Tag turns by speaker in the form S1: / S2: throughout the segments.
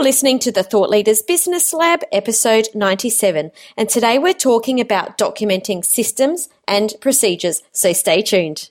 S1: You're listening to the Thought Leaders Business Lab, episode 97, and today we're talking about documenting systems and procedures, so stay tuned.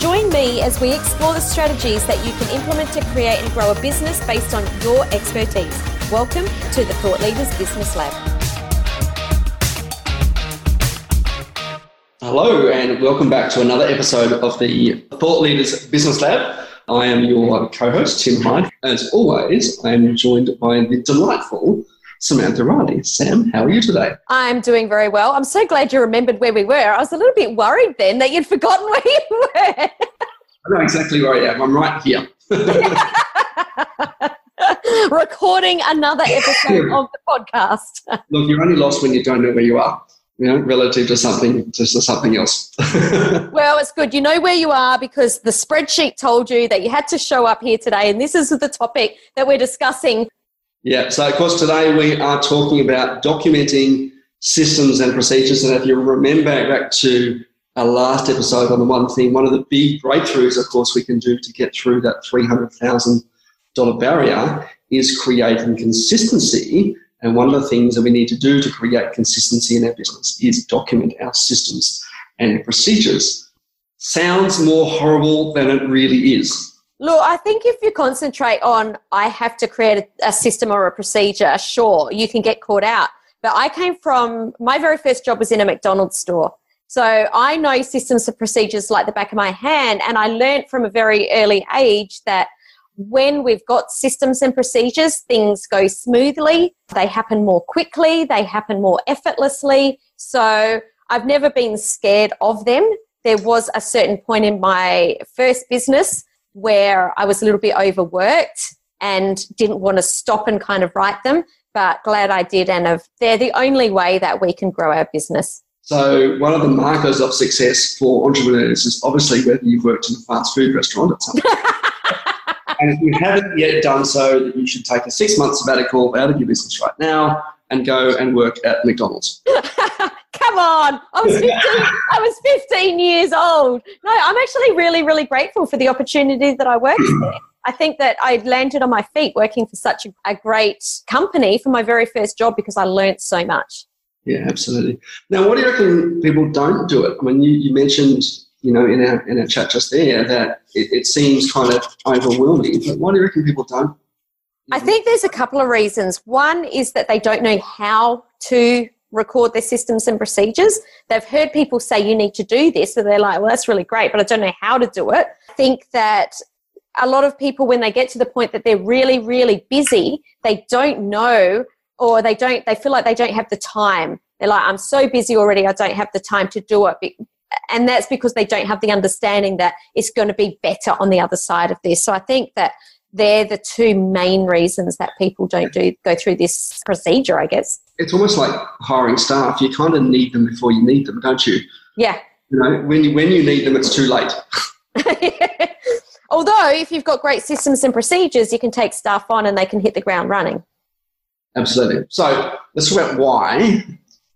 S1: Join me as we explore the strategies that you can implement to create and grow a business based on your expertise. Welcome to the Thought Leaders Business Lab.
S2: Hello, and welcome back to another episode of the Thought Leaders Business Lab. I am your co host, Tim Hyde. As always, I am joined by the delightful Samantha Riley. Sam, how are you today?
S1: I'm doing very well. I'm so glad you remembered where we were. I was a little bit worried then that you'd forgotten where you were. I
S2: know exactly where I am. I'm right here.
S1: Recording another episode of the podcast.
S2: Look, you're only lost when you don't know where you are. You know, relative to something to something else.
S1: well, it's good. You know where you are because the spreadsheet told you that you had to show up here today, and this is the topic that we're discussing
S2: yeah, so of course today we are talking about documenting systems and procedures. And if you remember back to our last episode on the one thing, one of the big breakthroughs, of course, we can do to get through that $300,000 barrier is creating consistency. And one of the things that we need to do to create consistency in our business is document our systems and procedures. Sounds more horrible than it really is.
S1: Look, I think if you concentrate on, I have to create a, a, system or a procedure, sure, you can get caught out. But I came from, my very first job was in a McDonald's store. So I know systems and procedures like the back of my hand. And I learned from a very early age that when we've got systems and procedures, things go smoothly, they happen more quickly, they happen more effortlessly. So I've never been scared of them. There was a certain point in my first business where I was a little bit overworked and didn't want to stop and kind of write them, but glad I did. And they're the only way that we can grow our business.
S2: So, one of the markers of success for entrepreneurs is obviously whether you've worked in a fast food restaurant at some point. and if you haven't yet done so, then you should take a six month sabbatical out of your business right now and go and work at McDonald's.
S1: Come on. I was 15, I was 15 years old. No, I'm actually really, really grateful for the opportunity that I worked there. I think that I landed on my feet working for such a, a great company for my very first job because I learned so much.
S2: Yeah, absolutely. Now, what do you reckon people don't do it? I mean, you, you mentioned, you know, in our, in our chat just there that it, it seems kind of overwhelming, but why do you reckon people don't?
S1: I think there's a couple of reasons. One is that they don't know how to record their systems and procedures. They've heard people say you need to do this, so they're like, well, that's really great, but I don't know how to do it. I think that a lot of people, when they get to the point that they're really, really busy, they don't know or they don't, they feel like they don't have the time. They're like, I'm so busy already, I don't have the time to do it. And that's because they don't have the understanding that it's going to be better on the other side of this. So I think that they're the two main reasons that people don't do go through this procedure, I guess.
S2: It's almost like hiring staff. You kind of need them before you need them, don't you?
S1: Yeah.
S2: You know, when you when you need them, it's too late.
S1: Although, if you've got great systems and procedures, you can take staff on and they can hit the ground running.
S2: Absolutely. So let's talk about why.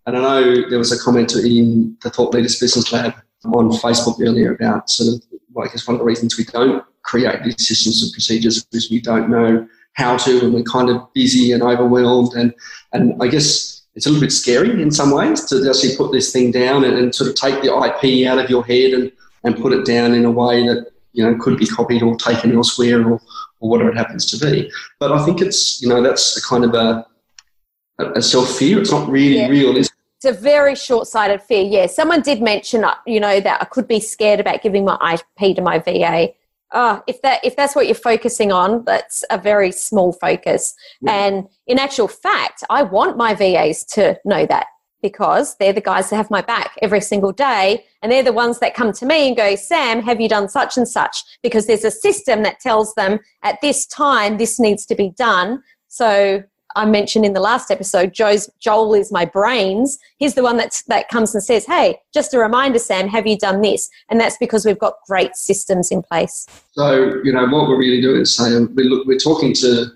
S2: And I know there was a comment in the Thought Leaders Business Lab on Facebook earlier about sort of, well, I guess one of the reasons we don't create these systems and procedures because we don't know how to and we're kind of busy and overwhelmed and and I guess it's a little bit scary in some ways to actually put this thing down and, and sort of take the IP out of your head and, and put it down in a way that you know could be copied or taken elsewhere or, or whatever it happens to be. But I think it's you know that's a kind of a a self fear. It's not really yeah. real, is
S1: it's a very short-sighted fear. Yeah, someone did mention, uh, you know, that I could be scared about giving my IP to my VA oh, if that if that's what you're focusing on, that's a very small focus. Yeah. And in actual fact, I want my VAs to know that because they're the guys that have my back every single day. And they're the ones that come to me and go, Sam, have you done such and such? Because there's a system that tells them at this time, this needs to be done. So I mentioned in the last episode, Joe's, Joel is my brains. He's the one that's, that comes and says, Hey, just a reminder, Sam, have you done this? And that's because we've got great systems in place.
S2: So, you know, what we're really doing is saying, we look, we're talking to,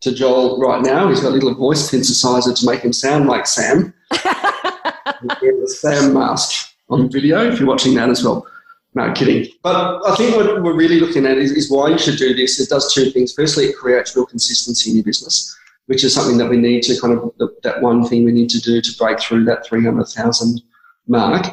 S2: to Joel right now. He's got a little voice synthesizer to make him sound like Sam. the Sam mask on video if you're watching that as well. No, kidding. But I think what we're really looking at is, is why you should do this. It does two things. Firstly, it creates real consistency in your business, which is something that we need to kind of, that one thing we need to do to break through that 300,000 mark.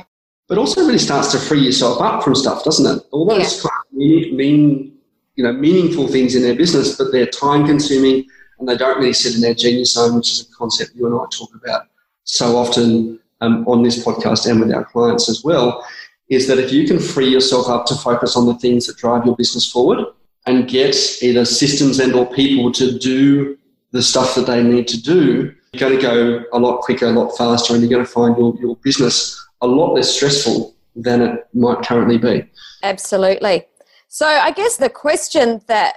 S2: But also really starts to free yourself up from stuff, doesn't it? All those yeah. kind of mean, mean, you know, meaningful things in their business, but they're time consuming and they don't really sit in their genius zone, which is a concept you and I talk about so often um, on this podcast and with our clients as well, is that if you can free yourself up to focus on the things that drive your business forward and get either systems and or people to do the stuff that they need to do, you're going to go a lot quicker, a lot faster, and you're going to find your, your business a lot less stressful than it might currently be.
S1: Absolutely. So I guess the question that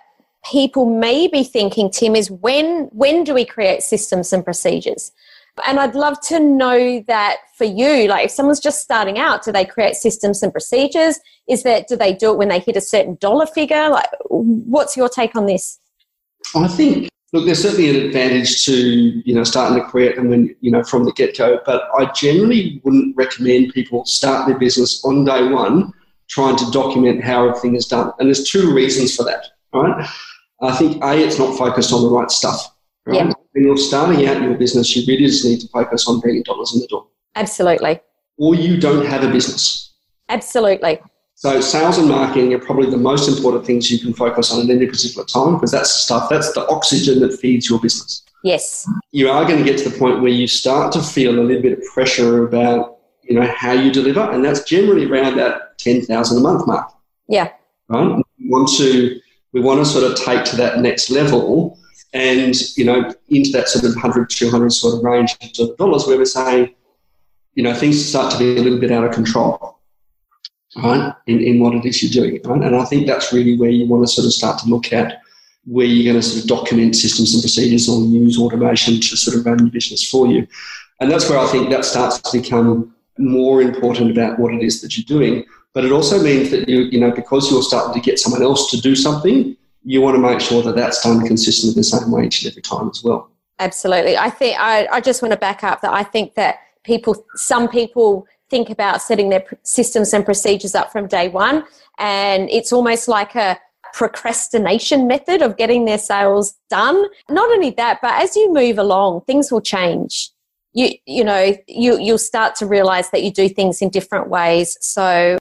S1: people may be thinking, Tim, is when when do we create systems and procedures? And I'd love to know that for you, like if someone's just starting out, do they create systems and procedures? Is that do they do it when they hit a certain dollar figure? Like what's your take on this?
S2: I think look, there's certainly an advantage to, you know, starting to create them when, you know, from the get-go, but I generally wouldn't recommend people start their business on day one trying to document how everything is done. And there's two reasons for that, right? I think A, it's not focused on the right stuff. Right? Yeah when you're starting out your business, you really just need to focus on bringing dollars in the door.
S1: Absolutely.
S2: Or you don't have a business.
S1: Absolutely.
S2: So sales and marketing are probably the most important things you can focus on at any particular time because that's the stuff, that's the oxygen that feeds your business.
S1: Yes.
S2: You are going to get to the point where you start to feel a little bit of pressure about, you know, how you deliver, and that's generally around that ten thousand a month mark.
S1: Yeah.
S2: Right. We want to we want to sort of take to that next level and you know into that sort of 100 200 sort of range of dollars where we're saying you know things start to be a little bit out of control right in, in what it is you're doing right and i think that's really where you want to sort of start to look at where you're going to sort of document systems and procedures or use automation to sort of run your business for you and that's where i think that starts to become more important about what it is that you're doing but it also means that you you know because you're starting to get someone else to do something you want to make sure that that's done consistently the same way each and every time as well.
S1: Absolutely. I think I, I just want to back up that I think that people, some people think about setting their systems and procedures up from day one, and it's almost like a procrastination method of getting their sales done. Not only that, but as you move along, things will change. You you know you you'll start to realize that you do things in different ways. So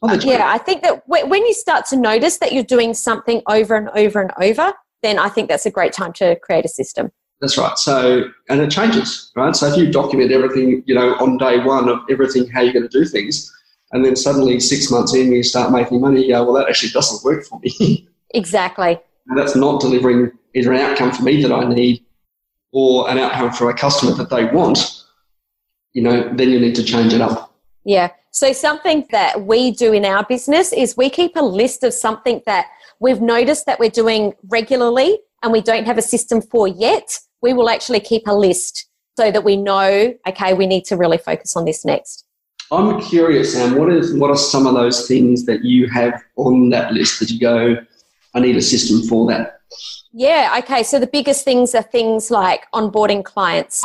S1: Oh, yeah, I think that when you start to notice that you're doing something over and over and over, then I think that's a great time to create a system.
S2: That's right. So, and it changes, right? So if you document everything, you know, on day one of everything, how you're going to do things, and then suddenly six months in, you start making money, you go, well, that actually doesn't work for me.
S1: exactly.
S2: And that's not delivering either an outcome for me that I need or an outcome for a customer that they want, you know, then you need to change it up.
S1: Yeah. So, something that we do in our business is we keep a list of something that we've noticed that we're doing regularly and we don't have a system for yet. We will actually keep a list so that we know, okay, we need to really focus on this next.
S2: I'm curious, Sam, what is what are some of those things that you have on that list that you go, I need a system for that?
S1: Yeah, okay. So the biggest things are things like onboarding clients.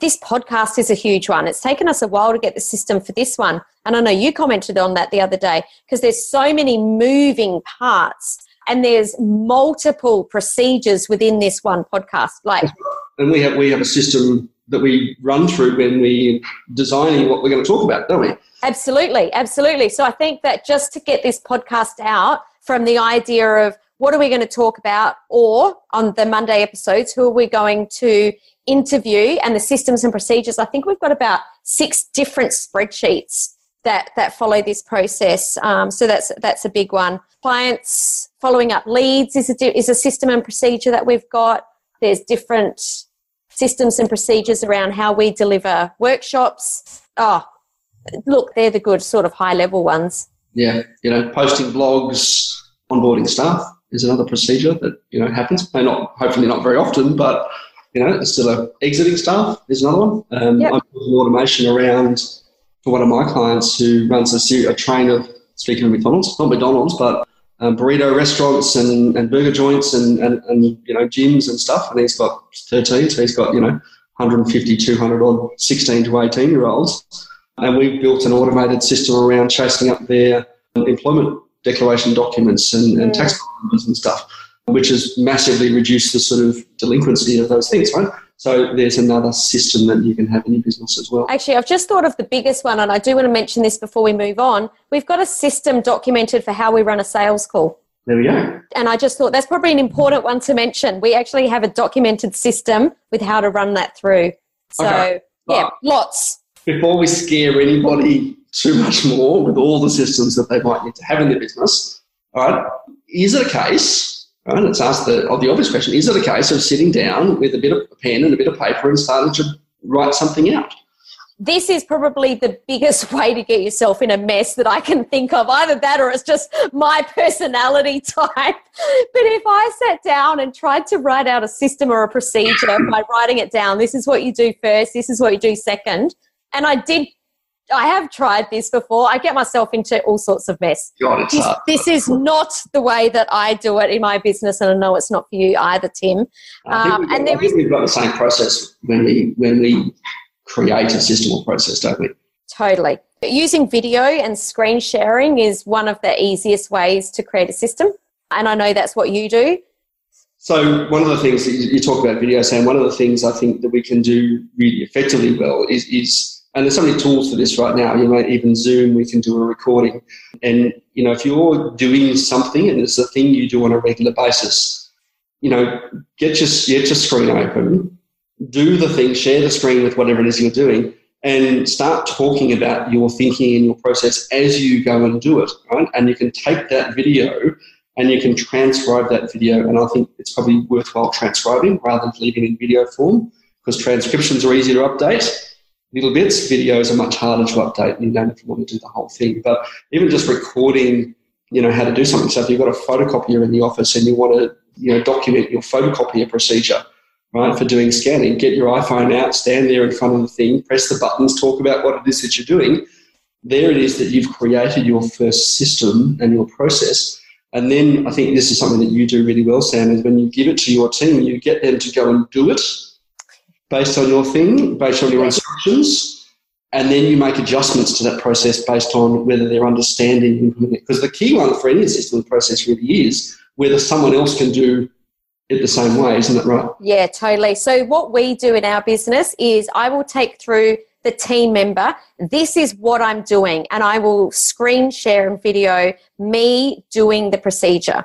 S1: This podcast is a huge one. It's taken us a while to get the system for this one. And I know you commented on that the other day because there's so many moving parts and there's multiple procedures within this one podcast. Like
S2: and we have we have a system that we run through when we designing what we're going to talk about, don't we?
S1: Absolutely, absolutely. So I think that just to get this podcast out from the idea of what are we going to talk about or on the monday episodes who are we going to interview and the systems and procedures i think we've got about six different spreadsheets that that follow this process um, so that's that's a big one clients following up leads is a is a system and procedure that we've got there's different systems and procedures around how we deliver workshops. Oh, look, they're the good sort of high level ones.
S2: Yeah, you know, posting blogs, onboarding staff is another procedure that you know happens. May not, hopefully, not very often, but you know, it's still a exiting staff is another one. Um, yep. I'm automation around for one of my clients who runs a, a chain of speaking of McDonald's, not McDonald's, but um, burrito restaurants and, and burger joints and, and, and, you know gyms and stuff. And he's got 13, so he's got you know 150, 200 on 16 to 18 year olds. And we've built an automated system around chasing up their employment declaration documents and, and tax numbers and stuff, which has massively reduced the sort of delinquency of those things, right? So there's another system that you can have in your business as well.
S1: Actually, I've just thought of the biggest one, and I do want to mention this before we move on. We've got a system documented for how we run a sales call.
S2: There we go.
S1: And I just thought that's probably an important one to mention. We actually have a documented system with how to run that through. So, okay. yeah, lots.
S2: Before we scare anybody too much more with all the systems that they might need to have in their business, all right, is it a case Right? Let's ask the, oh, the obvious question Is it a case of sitting down with a bit of a pen and a bit of paper and starting to write something out?
S1: This is probably the biggest way to get yourself in a mess that I can think of. Either that or it's just my personality type. But if I sat down and tried to write out a system or a procedure by writing it down, this is what you do first, this is what you do second, and I did I have tried this before. I get myself into all sorts of mess.
S2: God,
S1: this, this is not the way that I do it in my business, and I know it's not for you either, Tim.
S2: Um, got, and there is, we've got the same process when we when we create a system or process, don't we?
S1: Totally. Using video and screen sharing is one of the easiest ways to create a system, and I know that's what you do.
S2: So one of the things that you talk about video, Sam, one of the things I think that we can do really effectively well is is and there's so many tools for this right now. You know, even Zoom, we can do a recording. And, you know, if you're doing something and it's a thing you do on a regular basis, you know, get your, get your screen open, do the thing, share the screen with whatever it is you're doing, and start talking about your thinking and your process as you go and do it, right? And you can take that video and you can transcribe that video. And I think it's probably worthwhile transcribing rather than leaving it in video form because transcriptions are easy to update little bits. Videos are much harder to update. And you don't want to do the whole thing. But even just recording, you know, how to do something. So if you've got a photocopier in the office and you want to, you know, document your photocopier procedure, right, for doing scanning, get your iPhone out, stand there in front of the thing, press the buttons, talk about what it is that you're doing. There it is that you've created your first system and your process. And then I think this is something that you do really well, Sam, is when you give it to your team, you get them to go and do it based on your thing, based on your instructions, and then you make adjustments to that process based on whether they're understanding. Because the key one for any system process really is whether someone else can do it the same way, isn't it right?
S1: Yeah, totally. So what we do in our business is I will take through the team member, this is what I'm doing, and I will screen share and video me doing the procedure.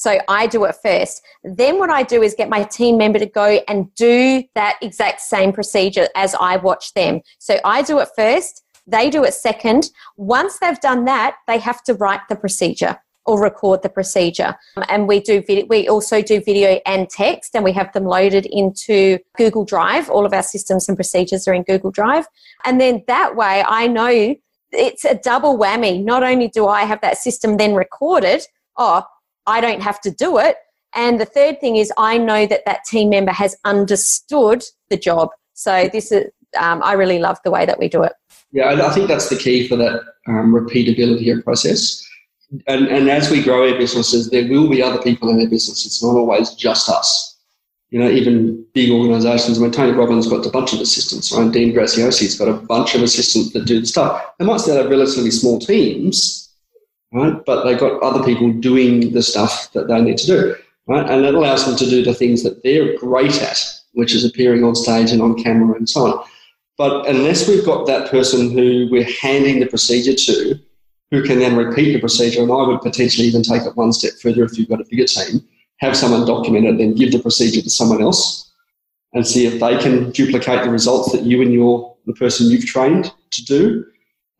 S1: So I do it first. Then what I do is get my team member to go and do that exact same procedure as I watch them. So I do it first, they do it second. Once they've done that, they have to write the procedure or record the procedure. And we do video, we also do video and text and we have them loaded into Google Drive. All of our systems and procedures are in Google Drive. And then that way I know it's a double whammy. Not only do I have that system then recorded, oh, I don't have to do it. And the third thing is, I know that that team member has understood the job. So this is, um, I really love the way that we do it.
S2: Yeah, I think that's the key for that um, repeatability of process. And, and as we grow our businesses, there will be other people in our business. It's not always just us. You know, even big organisations. I mean, Tony Robbins got a bunch of assistants, right? Dean Graziosi's got a bunch of assistants that do the stuff. They might still have relatively small teams, right? But they've got other people doing the stuff that they need to do, right? And it allows them to do the things that they're great at, which is appearing on stage and on camera and so on. But unless we've got that person who we're handing the procedure to, who can then repeat the procedure, and I would potentially even take it one step further if you've got a bigger team, have someone document it, then give the procedure to someone else and see if they can duplicate the results that you and your the person you've trained to do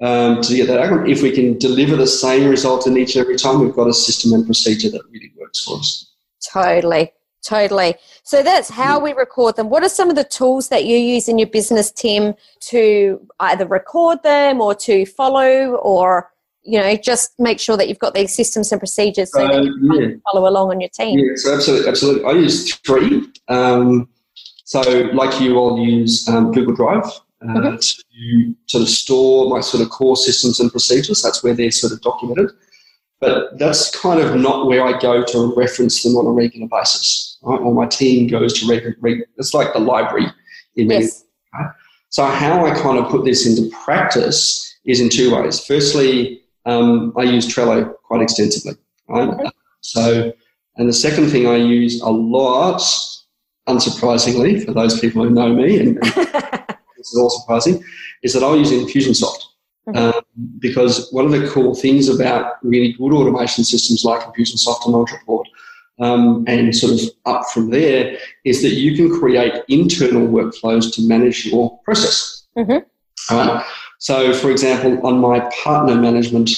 S2: um, to get that outcome. If we can deliver the same result in each and every time, we've got a system and procedure that really works for us.
S1: Totally. Totally. So that's how we record them. What are some of the tools that you use in your business, Tim, to either record them or to follow or you know just make sure that you've got these systems and procedures so uh, that you can yeah. follow along on your team?
S2: Yeah, so absolutely, absolutely. I use three. Um, so, like you, I'll use um, Google Drive uh, to sort of store my sort of core systems and procedures. That's where they're sort of documented. But that's kind of not where I go to reference them on a regular basis. Right? Or my team goes to regular. Reg- it's like the library in many. Yes. Right? So how I kind of put this into practice is in two ways. Firstly, um, I use Trello quite extensively. Right? So, and the second thing I use a lot, unsurprisingly, for those people who know me, and, and this is all surprising, is that I'll use Infusionsoft. Mm-hmm. Um, because one of the cool things about really good automation systems like Infusionsoft and Ontraport, um, and sort of up from there, is that you can create internal workflows to manage your process. Mm-hmm. Right? So, for example, on my partner management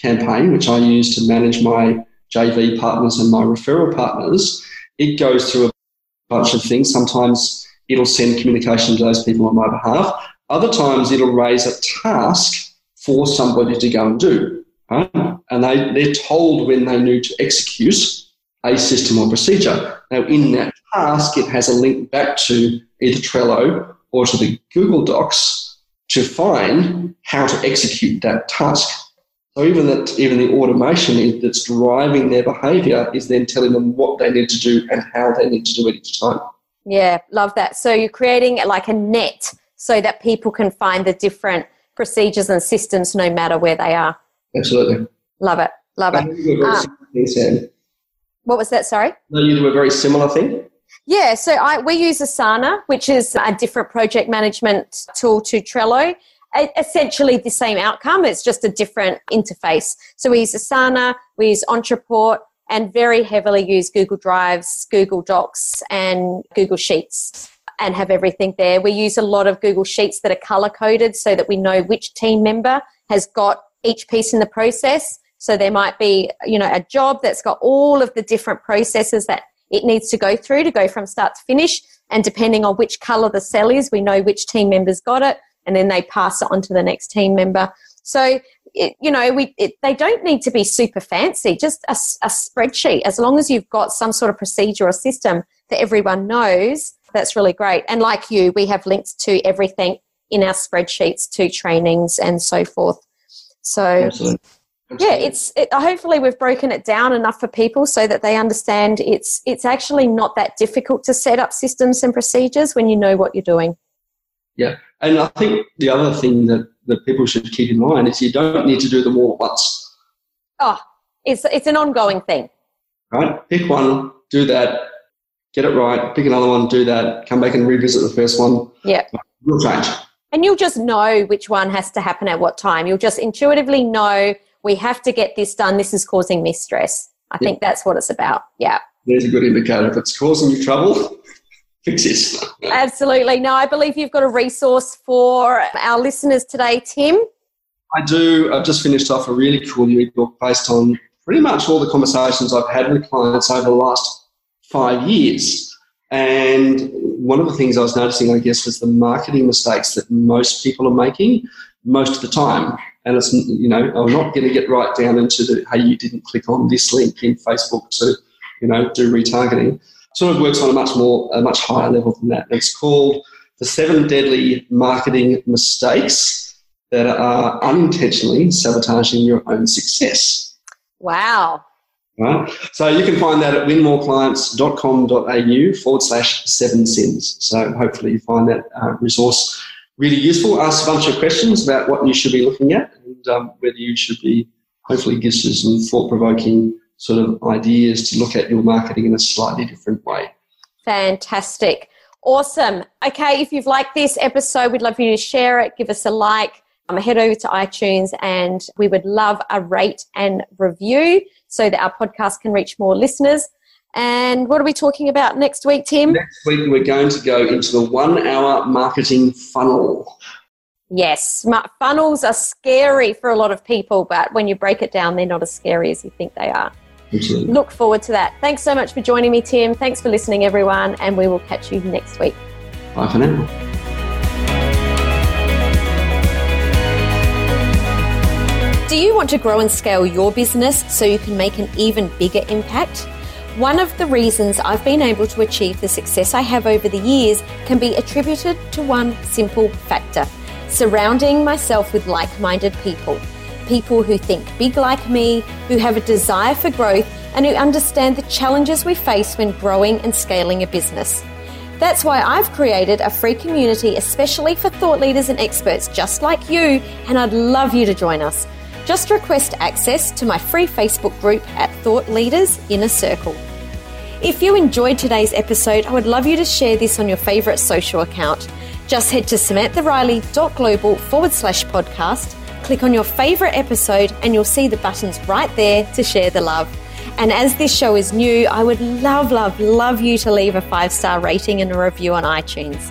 S2: campaign, which I use to manage my JV partners and my referral partners, it goes through a bunch of things. Sometimes it'll send communication to those people on my behalf. Other times it'll raise a task for somebody to go and do. Right? And they, they're told when they need to execute a system or procedure. Now, in that task, it has a link back to either Trello or to the Google Docs to find how to execute that task. So even that, even the automation that's driving their behaviour is then telling them what they need to do and how they need to do it each time.
S1: Yeah, love that. So you're creating like a net so that people can find the different procedures and systems no matter where they are.
S2: Absolutely.
S1: Love it. Love it. Um, what was that? Sorry?
S2: No, you do a very similar thing.
S1: Yeah, so I, we use Asana, which is a different project management tool to Trello. Essentially the same outcome, it's just a different interface. So we use Asana, we use Ontraport, and very heavily use Google Drives, Google Docs, and Google Sheets and have everything there. We use a lot of Google Sheets that are color coded so that we know which team member has got each piece in the process. So there might be, you know, a job that's got all of the different processes that it needs to go through to go from start to finish. And depending on which color the cell is, we know which team members got it, and then they pass it on to the next team member. So, it, you know, we, it, they don't need to be super fancy, just a, a spreadsheet. As long as you've got some sort of procedure or system that everyone knows, that's really great. And like you, we have links to everything in our spreadsheets to trainings and so forth. So, Absolutely. Absolutely. yeah, it's it, hopefully we've broken it down enough for people so that they understand it's it's actually not that difficult to set up systems and procedures when you know what you're doing.
S2: Yeah, and I think the other thing that that people should keep in mind is you don't need to do them all at once.
S1: Oh, it's it's an ongoing thing.
S2: Right, pick one, do that, get it right, pick another one, do that, come back and revisit the first one.
S1: Yeah.
S2: We'll change.
S1: And you'll just know which one has to happen at what time. You'll just intuitively know we have to get this done. This is causing me stress. I think that's what it's about. Yeah.
S2: There's a good indicator. If it's causing you trouble, fix.
S1: Absolutely. No, I believe you've got a resource for our listeners today, Tim.
S2: I do. I've just finished off a really cool new book based on pretty much all the conversations I've had with clients over the last five years. And one of the things I was noticing, I guess, was the marketing mistakes that most people are making most of the time. And it's, you know, I'm not going to get right down into the, hey, you didn't click on this link in Facebook to, you know, do retargeting. Sort of works on a much more, a much higher level than that. And it's called The Seven Deadly Marketing Mistakes that are unintentionally sabotaging your own success.
S1: Wow.
S2: Right? So you can find that at winmoreclients.com.au forward slash seven sins. So hopefully you find that uh, resource really useful. Ask a bunch of questions about what you should be looking at and um, whether you should be, hopefully gives you some thought provoking sort of ideas to look at your marketing in a slightly different way.
S1: Fantastic. Awesome. Okay, if you've liked this episode, we'd love for you to share it, give us a like, um, head over to iTunes, and we would love a rate and review so that our podcast can reach more listeners. And what are we talking about next week, Tim?
S2: Next week, we're going to go into the one hour marketing funnel.
S1: Yes, funnels are scary for a lot of people, but when you break it down, they're not as scary as you think they are.
S2: Absolutely.
S1: Look forward to that. Thanks so much for joining me, Tim. Thanks for listening, everyone, and we will catch you next week.
S2: Bye for now.
S1: Do you want to grow and scale your business so you can make an even bigger impact? One of the reasons I've been able to achieve the success I have over the years can be attributed to one simple factor surrounding myself with like minded people. People who think big like me, who have a desire for growth, and who understand the challenges we face when growing and scaling a business. That's why I've created a free community especially for thought leaders and experts just like you, and I'd love you to join us. Just request access to my free Facebook group at Thought Leaders Inner Circle. If you enjoyed today's episode, I would love you to share this on your favourite social account. Just head to samanthariley.global forward slash podcast, click on your favourite episode, and you'll see the buttons right there to share the love. And as this show is new, I would love, love, love you to leave a five star rating and a review on iTunes.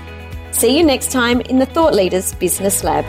S1: See you next time in the Thought Leaders Business Lab.